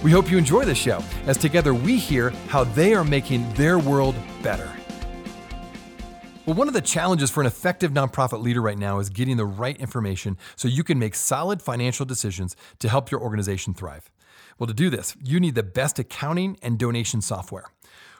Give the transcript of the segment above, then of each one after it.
We hope you enjoy the show as together we hear how they are making their world better. Well, one of the challenges for an effective nonprofit leader right now is getting the right information so you can make solid financial decisions to help your organization thrive. Well, to do this, you need the best accounting and donation software.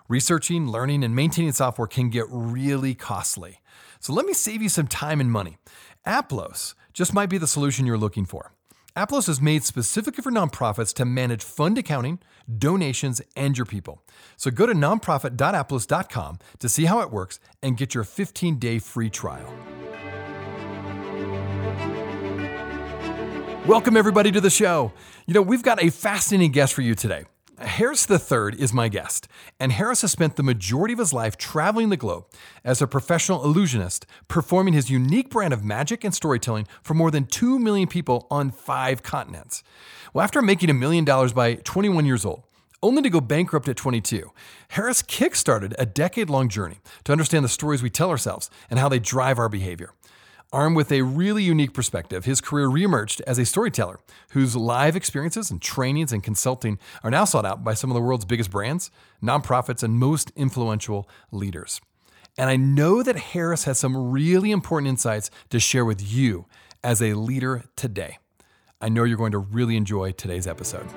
Researching, learning, and maintaining software can get really costly. So let me save you some time and money. Aplos just might be the solution you're looking for. Aplos is made specifically for nonprofits to manage fund accounting, donations, and your people. So go to nonprofit.aplos.com to see how it works and get your 15 day free trial. Welcome, everybody, to the show. You know, we've got a fascinating guest for you today. Harris III is my guest, and Harris has spent the majority of his life traveling the globe as a professional illusionist, performing his unique brand of magic and storytelling for more than 2 million people on five continents. Well, after making a million dollars by 21 years old, only to go bankrupt at 22, Harris kickstarted a decade long journey to understand the stories we tell ourselves and how they drive our behavior. Armed with a really unique perspective, his career reemerged as a storyteller whose live experiences and trainings and consulting are now sought out by some of the world's biggest brands, nonprofits, and most influential leaders. And I know that Harris has some really important insights to share with you as a leader today. I know you're going to really enjoy today's episode.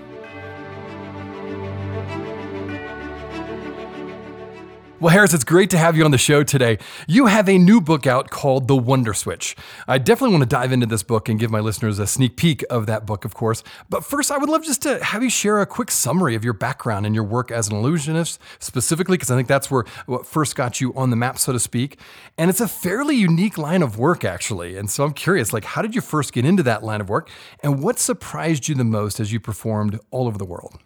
Well, Harris, it's great to have you on the show today. You have a new book out called The Wonder Switch. I definitely want to dive into this book and give my listeners a sneak peek of that book, of course. But first, I would love just to have you share a quick summary of your background and your work as an illusionist, specifically, because I think that's where what first got you on the map, so to speak. And it's a fairly unique line of work, actually. And so I'm curious, like, how did you first get into that line of work? And what surprised you the most as you performed all over the world?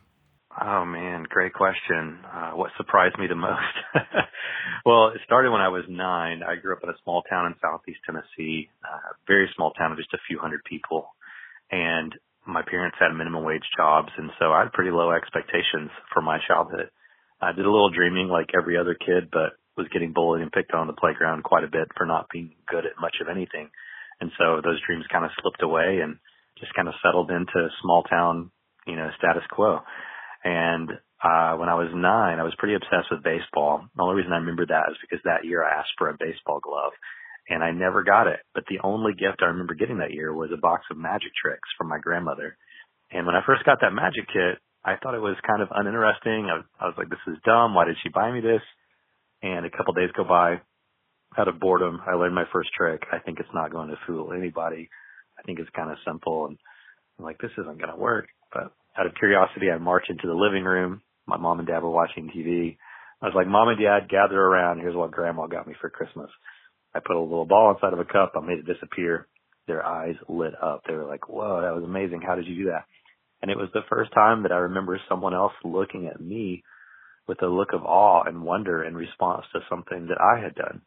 Oh great question. Uh, what surprised me the most? well, it started when I was nine. I grew up in a small town in southeast Tennessee, uh, very small town of just a few hundred people. And my parents had minimum wage jobs. And so I had pretty low expectations for my childhood. I did a little dreaming like every other kid, but was getting bullied and picked on the playground quite a bit for not being good at much of anything. And so those dreams kind of slipped away and just kind of settled into small town, you know, status quo. And uh, when I was nine, I was pretty obsessed with baseball. The only reason I remember that is because that year I asked for a baseball glove and I never got it. But the only gift I remember getting that year was a box of magic tricks from my grandmother. And when I first got that magic kit, I thought it was kind of uninteresting. I, I was like, this is dumb. Why did she buy me this? And a couple days go by out of boredom. I learned my first trick. I think it's not going to fool anybody. I think it's kind of simple. And I'm like, this isn't going to work. But out of curiosity, I marched into the living room. My mom and dad were watching TV. I was like, Mom and Dad, gather around. Here's what Grandma got me for Christmas. I put a little ball inside of a cup. I made it disappear. Their eyes lit up. They were like, Whoa, that was amazing. How did you do that? And it was the first time that I remember someone else looking at me with a look of awe and wonder in response to something that I had done.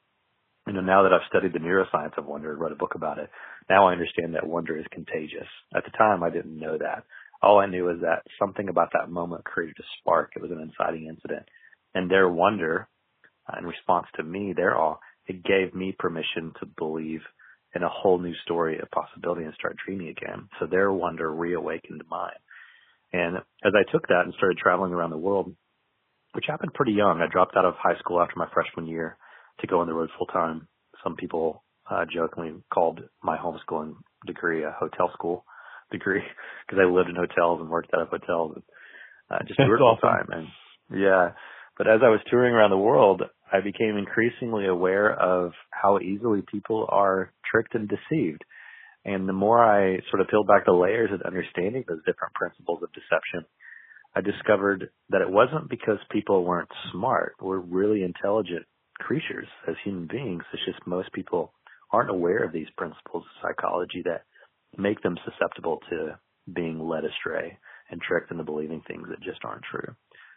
You know, now that I've studied the neuroscience of wonder and wrote a book about it, now I understand that wonder is contagious. At the time, I didn't know that all I knew was that something about that moment created a spark. It was an inciting incident. And their wonder, uh, in response to me, their awe, it gave me permission to believe in a whole new story of possibility and start dreaming again. So their wonder reawakened mine. And as I took that and started traveling around the world, which happened pretty young, I dropped out of high school after my freshman year to go on the road full time. Some people uh, jokingly called my homeschooling degree a hotel school degree because I lived in hotels and worked out of hotels and uh, just toured all the time. And yeah, but as I was touring around the world, I became increasingly aware of how easily people are tricked and deceived. And the more I sort of peeled back the layers of understanding those different principles of deception, I discovered that it wasn't because people weren't smart. We're really intelligent creatures as human beings. It's just most people aren't aware of these principles of psychology that make them susceptible to being led astray and tricked into believing things that just aren't true.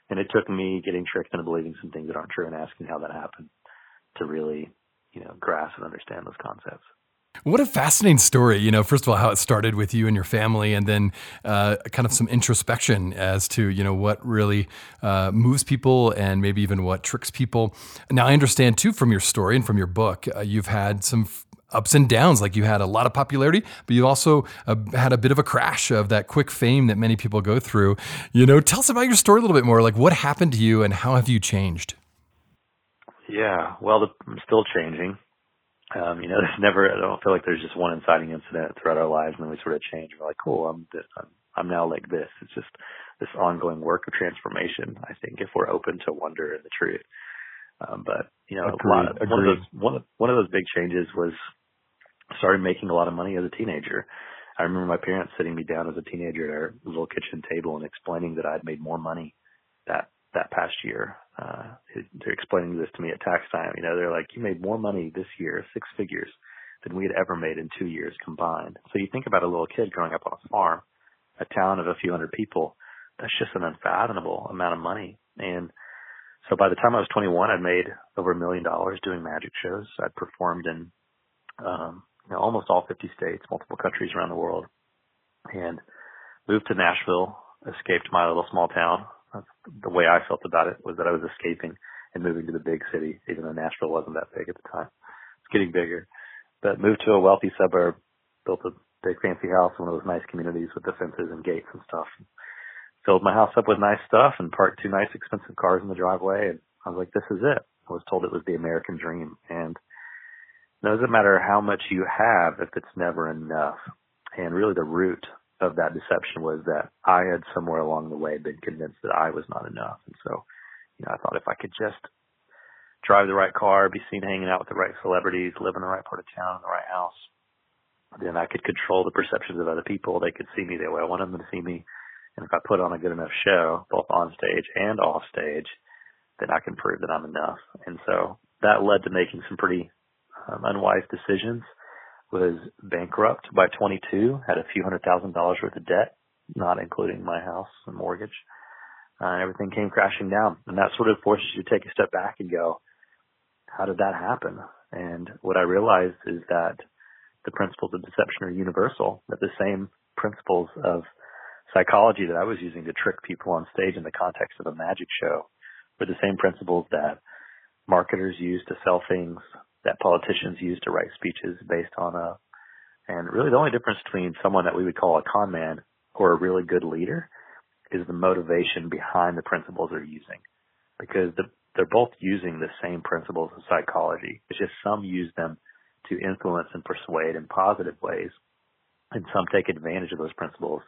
And it took me getting tricked into believing some things that aren't true and asking how that happened to really, you know, grasp and understand those concepts. What a fascinating story. You know, first of all, how it started with you and your family, and then uh, kind of some introspection as to, you know, what really uh, moves people and maybe even what tricks people. Now, I understand too from your story and from your book, uh, you've had some f- ups and downs. Like you had a lot of popularity, but you also uh, had a bit of a crash of that quick fame that many people go through. You know, tell us about your story a little bit more. Like what happened to you and how have you changed? Yeah, well, the, I'm still changing. Um, you know, there's never, I don't feel like there's just one inciting incident throughout our lives and then we sort of change. We're like, cool, I'm, this, I'm, I'm now like this. It's just this ongoing work of transformation. I think if we're open to wonder and the truth. Um, but you know, agreed, a lot of, one of those, one of, one of those big changes was started making a lot of money as a teenager. I remember my parents sitting me down as a teenager at our little kitchen table and explaining that I'd made more money that that past year. Uh, they're explaining this to me at tax time. You know, they're like, you made more money this year, six figures, than we had ever made in two years combined. So you think about a little kid growing up on a farm, a town of a few hundred people. That's just an unfathomable amount of money. And so by the time I was 21, I'd made over a million dollars doing magic shows. I'd performed in, um, you know, almost all 50 states, multiple countries around the world, and moved to Nashville, escaped my little small town, that's the way I felt about it was that I was escaping and moving to the big city, even though Nashville wasn't that big at the time. It's getting bigger. But moved to a wealthy suburb, built a big fancy house, in one of those nice communities with the fences and gates and stuff. Filled my house up with nice stuff and parked two nice expensive cars in the driveway and I was like, this is it. I was told it was the American dream and it doesn't matter how much you have if it's never enough. And really the root of that deception was that I had somewhere along the way been convinced that I was not enough. And so, you know, I thought if I could just drive the right car, be seen hanging out with the right celebrities, live in the right part of town, in the right house, then I could control the perceptions of other people. They could see me the way I wanted them to see me. And if I put on a good enough show, both on stage and off stage, then I can prove that I'm enough. And so that led to making some pretty um, unwise decisions was bankrupt by 22, had a few hundred thousand dollars worth of debt, not including my house and mortgage. Uh, and everything came crashing down. And that sort of forces you to take a step back and go, how did that happen? And what I realized is that the principles of deception are universal, that the same principles of psychology that I was using to trick people on stage in the context of a magic show were the same principles that marketers use to sell things, that politicians use to write speeches based on a, and really the only difference between someone that we would call a con man or a really good leader is the motivation behind the principles they're using. Because the, they're both using the same principles of psychology. It's just some use them to influence and persuade in positive ways, and some take advantage of those principles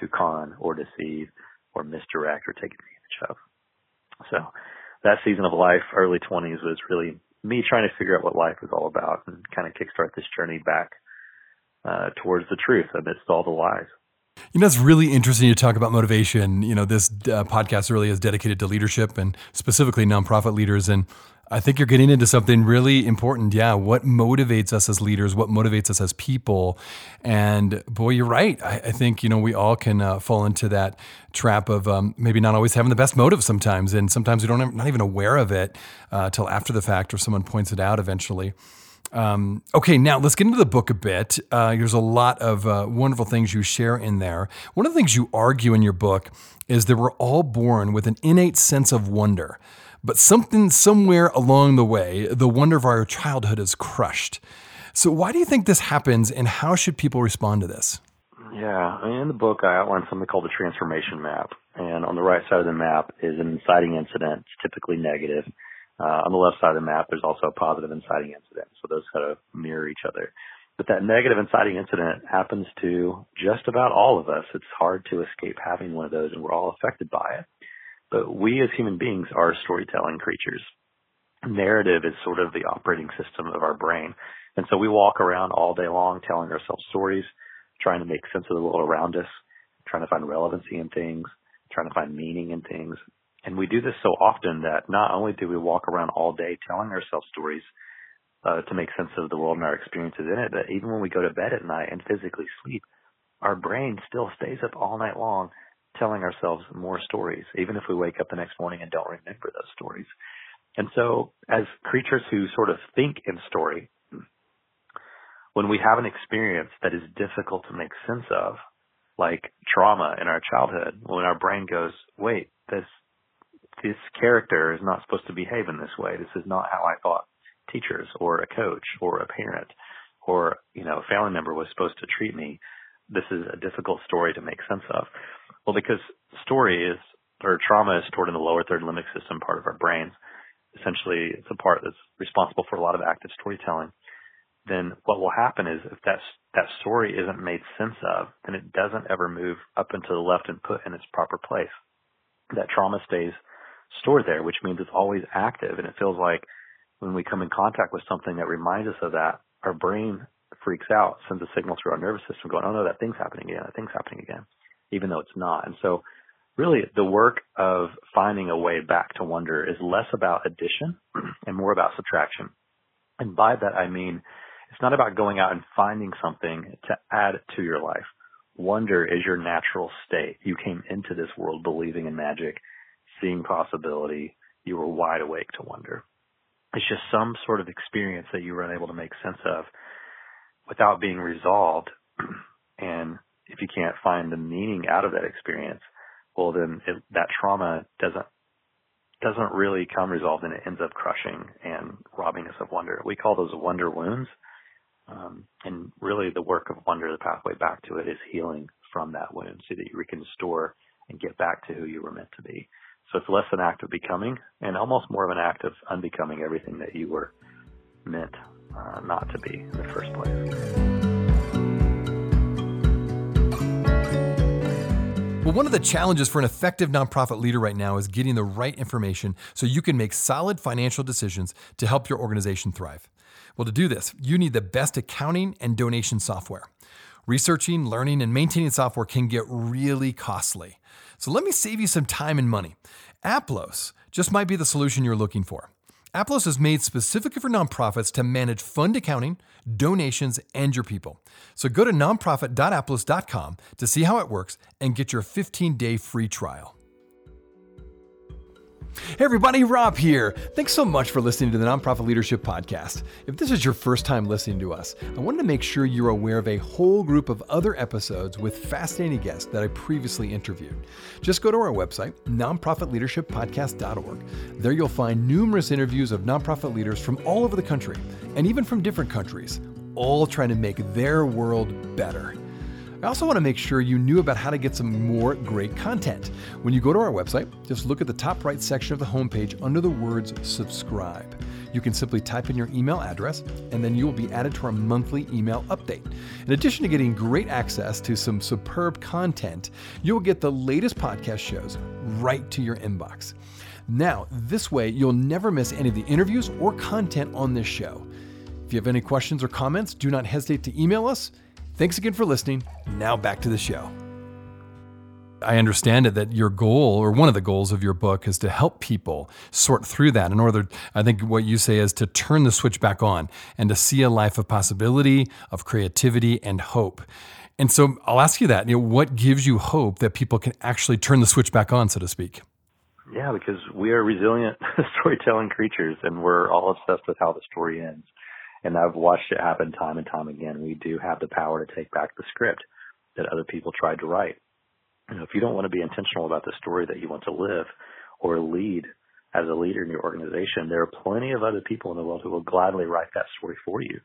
to con or deceive or misdirect or take advantage of. So that season of life, early 20s, was really me trying to figure out what life was all about and kind of kickstart this journey back uh, towards the truth amidst all the lies. You know, it's really interesting to talk about motivation. You know, this uh, podcast really is dedicated to leadership and specifically nonprofit leaders. And I think you're getting into something really important. Yeah. What motivates us as leaders? What motivates us as people? And boy, you're right. I, I think, you know, we all can uh, fall into that trap of um, maybe not always having the best motive sometimes. And sometimes we don't, not even aware of it uh, till after the fact or someone points it out eventually. Um, okay, now let's get into the book a bit. Uh, there's a lot of uh, wonderful things you share in there. One of the things you argue in your book is that we're all born with an innate sense of wonder. But something somewhere along the way, the wonder of our childhood is crushed. So, why do you think this happens, and how should people respond to this? Yeah, in the book, I outline something called the transformation map. And on the right side of the map is an inciting incident, it's typically negative. Uh, on the left side of the map, there's also a positive inciting incident. So those kind of mirror each other. But that negative inciting incident happens to just about all of us. It's hard to escape having one of those, and we're all affected by it. But we as human beings are storytelling creatures. Narrative is sort of the operating system of our brain. And so we walk around all day long telling ourselves stories, trying to make sense of the world around us, trying to find relevancy in things, trying to find meaning in things. And we do this so often that not only do we walk around all day telling ourselves stories uh, to make sense of the world and our experiences in it, but even when we go to bed at night and physically sleep, our brain still stays up all night long telling ourselves more stories, even if we wake up the next morning and don't remember those stories. And so, as creatures who sort of think in story, when we have an experience that is difficult to make sense of, like trauma in our childhood, when our brain goes, wait, this, this character is not supposed to behave in this way. This is not how I thought teachers or a coach or a parent or, you know, a family member was supposed to treat me. This is a difficult story to make sense of. Well, because story is, or trauma is stored in the lower third limbic system part of our brains. Essentially, it's a part that's responsible for a lot of active storytelling then what will happen is if that that story isn't made sense of, then it doesn't ever move up into the left and put in its proper place. That trauma stays stored there, which means it's always active, and it feels like when we come in contact with something that reminds us of that, our brain freaks out, sends a signal through our nervous system, going, "Oh no, that thing's happening again. That thing's happening again," even though it's not. And so, really, the work of finding a way back to wonder is less about addition and more about subtraction. And by that I mean it's not about going out and finding something to add to your life. Wonder is your natural state. You came into this world believing in magic, seeing possibility. You were wide awake to wonder. It's just some sort of experience that you were unable to make sense of without being resolved. and if you can't find the meaning out of that experience, well, then it, that trauma doesn't doesn't really come resolved and it ends up crushing and robbing us of wonder. We call those wonder wounds. Um, and really the work of wonder, the pathway back to it is healing from that wound so that you can restore and get back to who you were meant to be. So it's less an act of becoming and almost more of an act of unbecoming everything that you were meant uh, not to be in the first place. Well, one of the challenges for an effective nonprofit leader right now is getting the right information so you can make solid financial decisions to help your organization thrive. Well, to do this, you need the best accounting and donation software. Researching, learning, and maintaining software can get really costly. So let me save you some time and money. Aplos just might be the solution you're looking for. Aplos is made specifically for nonprofits to manage fund accounting, donations, and your people. So go to nonprofit.aplos.com to see how it works and get your 15 day free trial. Hey everybody, Rob here. Thanks so much for listening to the Nonprofit Leadership Podcast. If this is your first time listening to us, I wanted to make sure you're aware of a whole group of other episodes with fascinating guests that I previously interviewed. Just go to our website, nonprofitleadershippodcast.org. There you'll find numerous interviews of nonprofit leaders from all over the country and even from different countries, all trying to make their world better. I also want to make sure you knew about how to get some more great content. When you go to our website, just look at the top right section of the homepage under the words subscribe. You can simply type in your email address, and then you will be added to our monthly email update. In addition to getting great access to some superb content, you'll get the latest podcast shows right to your inbox. Now, this way, you'll never miss any of the interviews or content on this show. If you have any questions or comments, do not hesitate to email us Thanks again for listening. Now back to the show. I understand it that your goal, or one of the goals of your book, is to help people sort through that. In order, I think what you say is to turn the switch back on and to see a life of possibility, of creativity, and hope. And so I'll ask you that. You know, what gives you hope that people can actually turn the switch back on, so to speak? Yeah, because we are resilient storytelling creatures, and we're all obsessed with how the story ends and I've watched it happen time and time again. We do have the power to take back the script that other people tried to write. You know, if you don't want to be intentional about the story that you want to live or lead as a leader in your organization, there are plenty of other people in the world who will gladly write that story for you.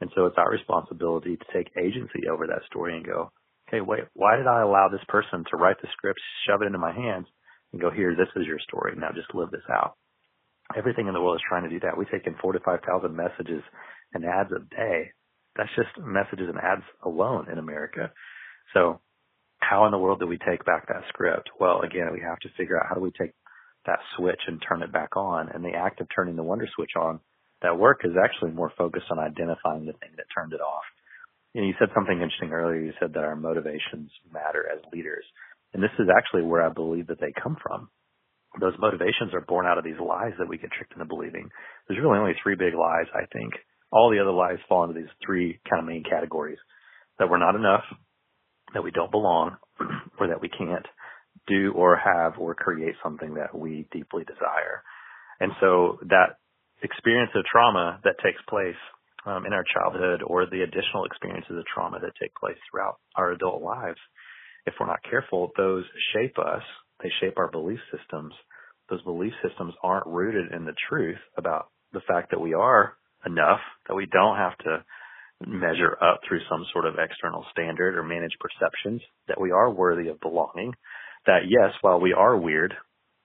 And so it's our responsibility to take agency over that story and go, okay, wait, why did I allow this person to write the script, shove it into my hands, and go, here, this is your story. Now just live this out. Everything in the world is trying to do that. We take in 45,000 messages and ads a day. That's just messages and ads alone in America. So how in the world do we take back that script? Well, again, we have to figure out how do we take that switch and turn it back on. And the act of turning the wonder switch on, that work is actually more focused on identifying the thing that turned it off. And you said something interesting earlier. You said that our motivations matter as leaders. And this is actually where I believe that they come from those motivations are born out of these lies that we get tricked into believing. There's really only three big lies, I think. All the other lies fall into these three kind of main categories. That we're not enough, that we don't belong, or that we can't do or have or create something that we deeply desire. And so that experience of trauma that takes place um, in our childhood or the additional experiences of trauma that take place throughout our adult lives, if we're not careful, those shape us. They shape our belief systems. Those belief systems aren't rooted in the truth about the fact that we are enough, that we don't have to measure up through some sort of external standard or manage perceptions, that we are worthy of belonging, that yes, while we are weird,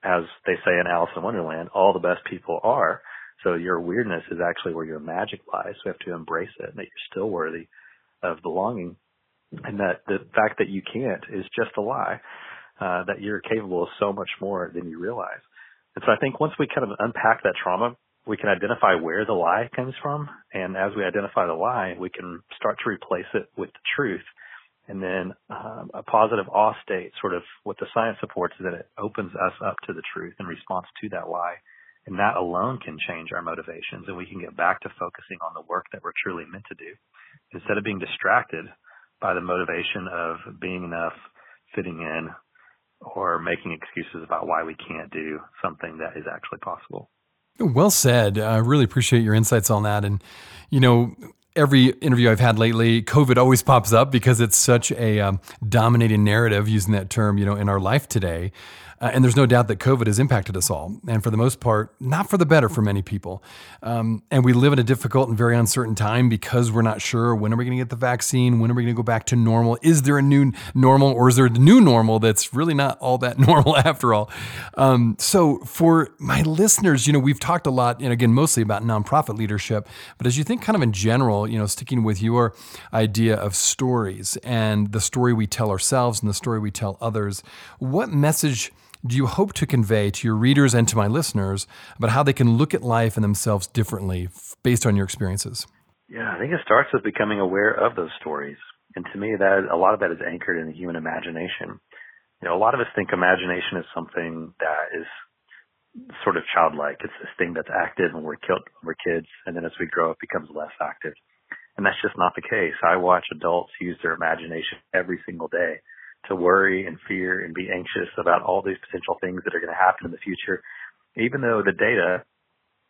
as they say in Alice in Wonderland, all the best people are. So your weirdness is actually where your magic lies. We have to embrace it and that you're still worthy of belonging and that the fact that you can't is just a lie, uh, that you're capable of so much more than you realize. And so I think once we kind of unpack that trauma, we can identify where the lie comes from. And as we identify the lie, we can start to replace it with the truth. And then um, a positive awe state, sort of what the science supports, is that it opens us up to the truth in response to that lie. And that alone can change our motivations and we can get back to focusing on the work that we're truly meant to do instead of being distracted by the motivation of being enough, fitting in, or making excuses about why we can't do something that is actually possible. Well said. I really appreciate your insights on that. And, you know, every interview I've had lately, COVID always pops up because it's such a um, dominating narrative, using that term, you know, in our life today. Uh, and there's no doubt that COVID has impacted us all, and for the most part, not for the better for many people. Um, and we live in a difficult and very uncertain time because we're not sure when are we going to get the vaccine, when are we going to go back to normal? Is there a new normal, or is there a new normal that's really not all that normal after all? Um, so for my listeners, you know, we've talked a lot, and again, mostly about nonprofit leadership, but as you think, kind of in general, you know, sticking with your idea of stories and the story we tell ourselves and the story we tell others, what message? Do you hope to convey to your readers and to my listeners about how they can look at life and themselves differently based on your experiences? Yeah, I think it starts with becoming aware of those stories. And to me, that a lot of that is anchored in the human imagination. You know, a lot of us think imagination is something that is sort of childlike. It's this thing that's active when we're, killed, when we're kids, and then as we grow, it becomes less active. And that's just not the case. I watch adults use their imagination every single day to worry and fear and be anxious about all these potential things that are going to happen in the future, even though the data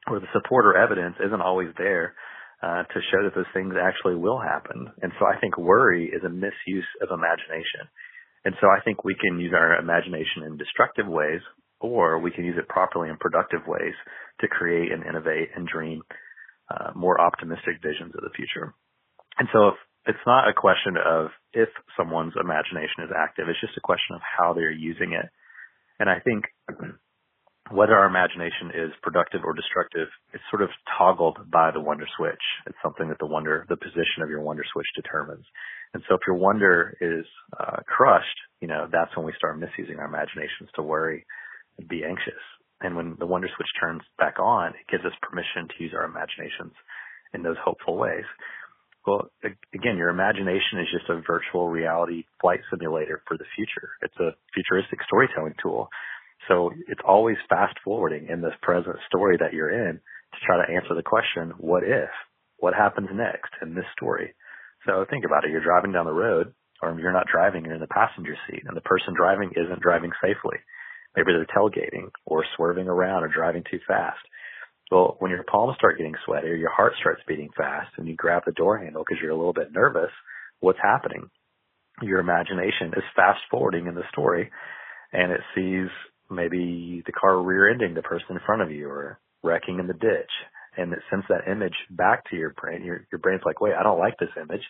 or the support or evidence isn't always there uh, to show that those things actually will happen. And so I think worry is a misuse of imagination. And so I think we can use our imagination in destructive ways, or we can use it properly in productive ways to create and innovate and dream uh, more optimistic visions of the future. And so if it's not a question of if someone's imagination is active. It's just a question of how they're using it. And I think whether our imagination is productive or destructive, it's sort of toggled by the wonder switch. It's something that the wonder, the position of your wonder switch determines. And so if your wonder is uh, crushed, you know, that's when we start misusing our imaginations to worry and be anxious. And when the wonder switch turns back on, it gives us permission to use our imaginations in those hopeful ways. Well, again, your imagination is just a virtual reality flight simulator for the future. It's a futuristic storytelling tool. So it's always fast forwarding in this present story that you're in to try to answer the question, what if? What happens next in this story? So think about it. You're driving down the road or you're not driving, you're in the passenger seat and the person driving isn't driving safely. Maybe they're tailgating or swerving around or driving too fast. Well, when your palms start getting sweaty or your heart starts beating fast and you grab the door handle because you're a little bit nervous, what's happening? Your imagination is fast forwarding in the story and it sees maybe the car rear ending the person in front of you or wrecking in the ditch. And it sends that image back to your brain. Your, your brain's like, wait, I don't like this image.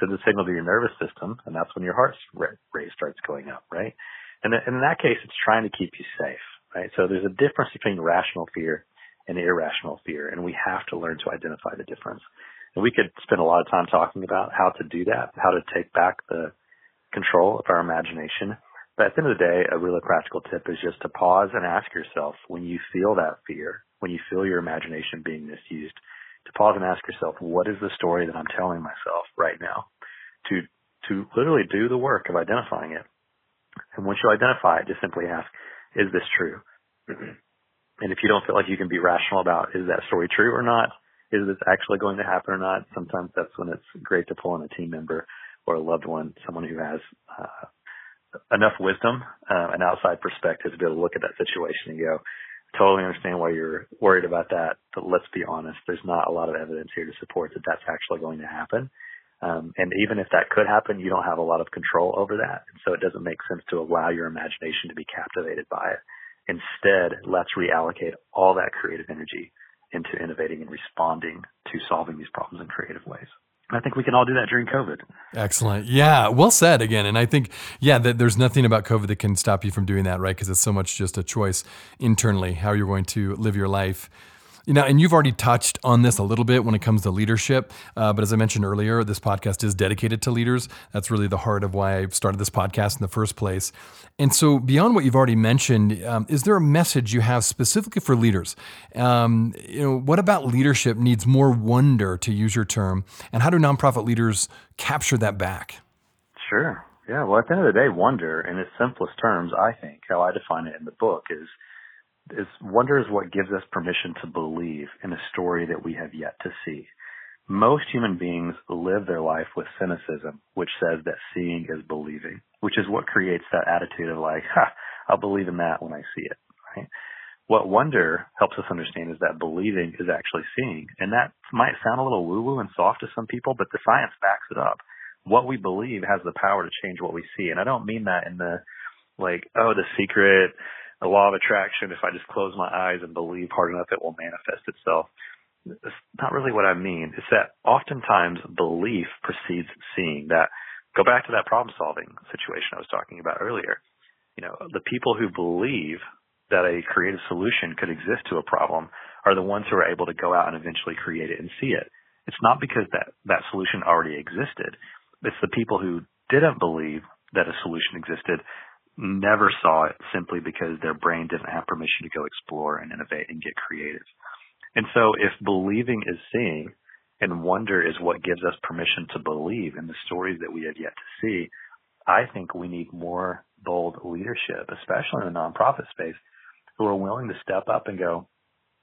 Sends a signal to your nervous system and that's when your heart rate starts going up, right? And in that case, it's trying to keep you safe, right? So there's a difference between rational fear and irrational fear. And we have to learn to identify the difference. And we could spend a lot of time talking about how to do that, how to take back the control of our imagination. But at the end of the day, a really practical tip is just to pause and ask yourself when you feel that fear, when you feel your imagination being misused, to pause and ask yourself, what is the story that I'm telling myself right now? To, to literally do the work of identifying it. And once you identify it, just simply ask, is this true? And if you don't feel like you can be rational about is that story true or not, is this actually going to happen or not, sometimes that's when it's great to pull in a team member or a loved one, someone who has uh, enough wisdom, uh, an outside perspective to be able to look at that situation and go, totally understand why you're worried about that, but let's be honest, there's not a lot of evidence here to support that that's actually going to happen. Um, and even if that could happen, you don't have a lot of control over that. And so it doesn't make sense to allow your imagination to be captivated by it. Instead, let's reallocate all that creative energy into innovating and responding to solving these problems in creative ways. I think we can all do that during COVID. Excellent. Yeah. Well said again. And I think, yeah, that there's nothing about COVID that can stop you from doing that, right? Because it's so much just a choice internally, how you're going to live your life. You know, and you've already touched on this a little bit when it comes to leadership. Uh, but as I mentioned earlier, this podcast is dedicated to leaders. That's really the heart of why I started this podcast in the first place. And so, beyond what you've already mentioned, um, is there a message you have specifically for leaders? Um, you know, what about leadership needs more wonder, to use your term, and how do nonprofit leaders capture that back? Sure. Yeah. Well, at the end of the day, wonder, in its simplest terms, I think how I define it in the book is is wonder is what gives us permission to believe in a story that we have yet to see. Most human beings live their life with cynicism, which says that seeing is believing, which is what creates that attitude of like, ha, I'll believe in that when I see it, right? What wonder helps us understand is that believing is actually seeing. And that might sound a little woo woo and soft to some people, but the science backs it up. What we believe has the power to change what we see. And I don't mean that in the like, oh, the secret, the law of attraction, if I just close my eyes and believe hard enough, it will manifest itself. It's not really what I mean. It's that oftentimes belief precedes seeing that go back to that problem solving situation I was talking about earlier. You know, the people who believe that a creative solution could exist to a problem are the ones who are able to go out and eventually create it and see it. It's not because that, that solution already existed. It's the people who didn't believe that a solution existed never saw it simply because their brain didn't have permission to go explore and innovate and get creative. And so if believing is seeing and wonder is what gives us permission to believe in the stories that we have yet to see, I think we need more bold leadership, especially in the nonprofit space, who are willing to step up and go,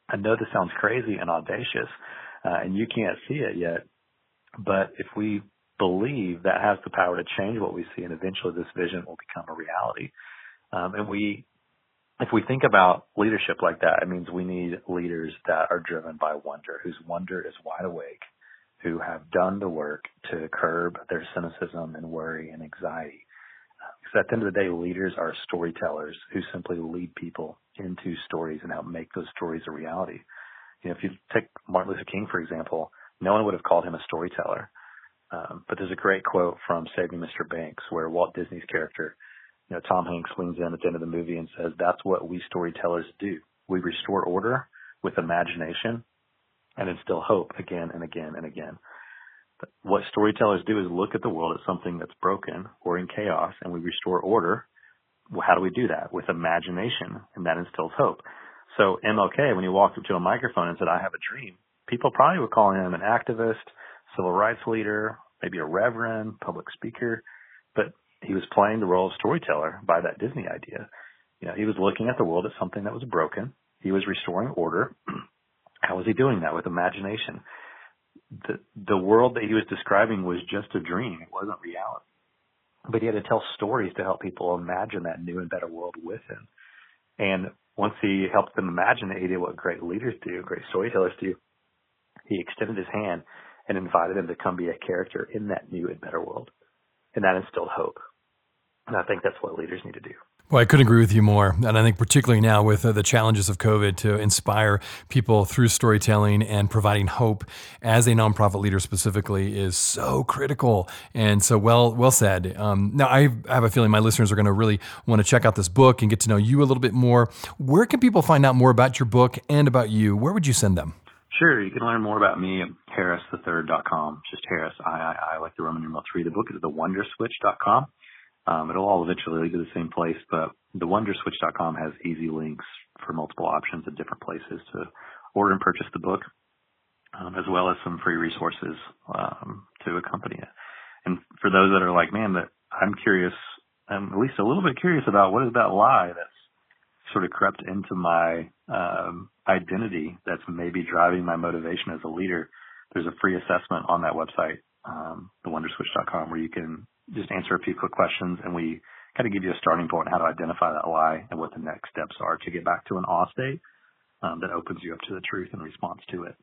I know this sounds crazy and audacious, uh, and you can't see it yet, but if we believe that has the power to change what we see, and eventually this vision will become a reality. Um, and we, if we think about leadership like that, it means we need leaders that are driven by wonder, whose wonder is wide awake, who have done the work to curb their cynicism and worry and anxiety. Because at the end of the day, leaders are storytellers who simply lead people into stories and help make those stories a reality. You know, if you take Martin Luther King, for example, no one would have called him a storyteller um, but there's a great quote from Saving Mr. Banks where Walt Disney's character, you know, Tom Hanks leans in at the end of the movie and says, that's what we storytellers do. We restore order with imagination and instill hope again and again and again. But what storytellers do is look at the world as something that's broken or in chaos and we restore order. Well, how do we do that? With imagination and that instills hope. So MLK, when he walked up to a microphone and said, I have a dream, people probably were calling him an activist, civil rights leader, maybe a reverend, public speaker, but he was playing the role of storyteller by that Disney idea. You know, he was looking at the world as something that was broken. He was restoring order. How was he doing that? With imagination. The the world that he was describing was just a dream. It wasn't reality. But he had to tell stories to help people imagine that new and better world with him. And once he helped them imagine it, he did what great leaders do, great storytellers do. He extended his hand and invited him to come be a character in that new and better world. And that instilled hope. And I think that's what leaders need to do. Well, I couldn't agree with you more. And I think, particularly now with uh, the challenges of COVID, to inspire people through storytelling and providing hope as a nonprofit leader specifically is so critical. And so, well, well said. Um, now, I have a feeling my listeners are going to really want to check out this book and get to know you a little bit more. Where can people find out more about your book and about you? Where would you send them? Sure. You can learn more about me at harristhird.com. Just Harris, I, I, I like the Roman numeral three. The book is the wonderswitch.com. Um, it'll all eventually lead to the same place, but the wonderswitch.com has easy links for multiple options at different places to order and purchase the book, um, as well as some free resources um, to accompany it. And for those that are like, man, that I'm curious, I'm at least a little bit curious about what is that lie that's sort of crept into my um, identity that's maybe driving my motivation as a leader, there's a free assessment on that website, um, thewonderswitch.com, where you can just answer a few quick questions and we kind of give you a starting point on how to identify that lie and what the next steps are to get back to an awe state um, that opens you up to the truth in response to it.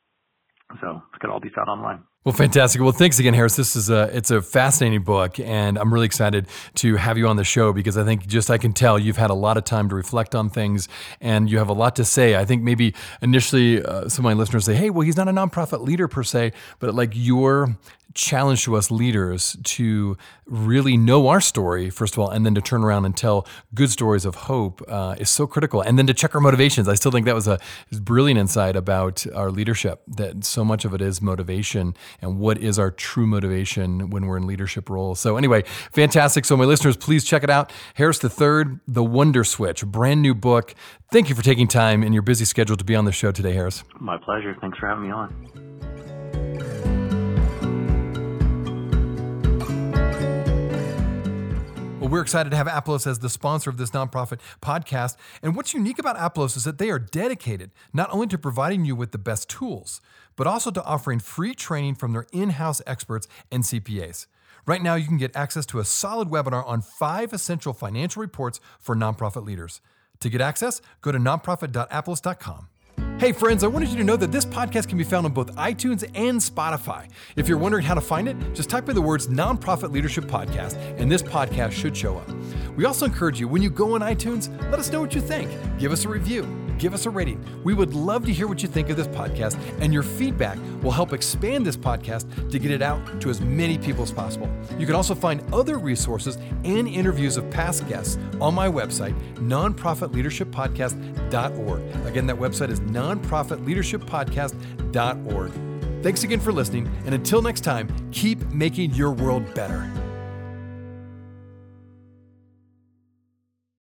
So it's going to all be found online. Well, fantastic. Well, thanks again, Harris. This is a it's a fascinating book, and I'm really excited to have you on the show because I think just I can tell you've had a lot of time to reflect on things, and you have a lot to say. I think maybe initially uh, some of my listeners say, "Hey, well, he's not a nonprofit leader per se," but like your challenge to us leaders to really know our story, first of all, and then to turn around and tell good stories of hope uh, is so critical. And then to check our motivations. I still think that was a brilliant insight about our leadership, that so much of it is motivation and what is our true motivation when we're in leadership roles. So, anyway, fantastic. So, my listeners, please check it out. Harris III, The Wonder Switch, brand new book. Thank you for taking time in your busy schedule to be on the show today, Harris. My pleasure. Thanks for having me on. Well, we're excited to have Aplos as the sponsor of this nonprofit podcast. And what's unique about Aplos is that they are dedicated not only to providing you with the best tools, but also to offering free training from their in house experts and CPAs. Right now, you can get access to a solid webinar on five essential financial reports for nonprofit leaders. To get access, go to nonprofit.aplos.com. Hey, friends, I wanted you to know that this podcast can be found on both iTunes and Spotify. If you're wondering how to find it, just type in the words Nonprofit Leadership Podcast, and this podcast should show up. We also encourage you, when you go on iTunes, let us know what you think. Give us a review give us a rating. We would love to hear what you think of this podcast, and your feedback will help expand this podcast to get it out to as many people as possible. You can also find other resources and interviews of past guests on my website, nonprofitleadershippodcast.org. Again, that website is nonprofitleadershippodcast.org. Thanks again for listening, and until next time, keep making your world better.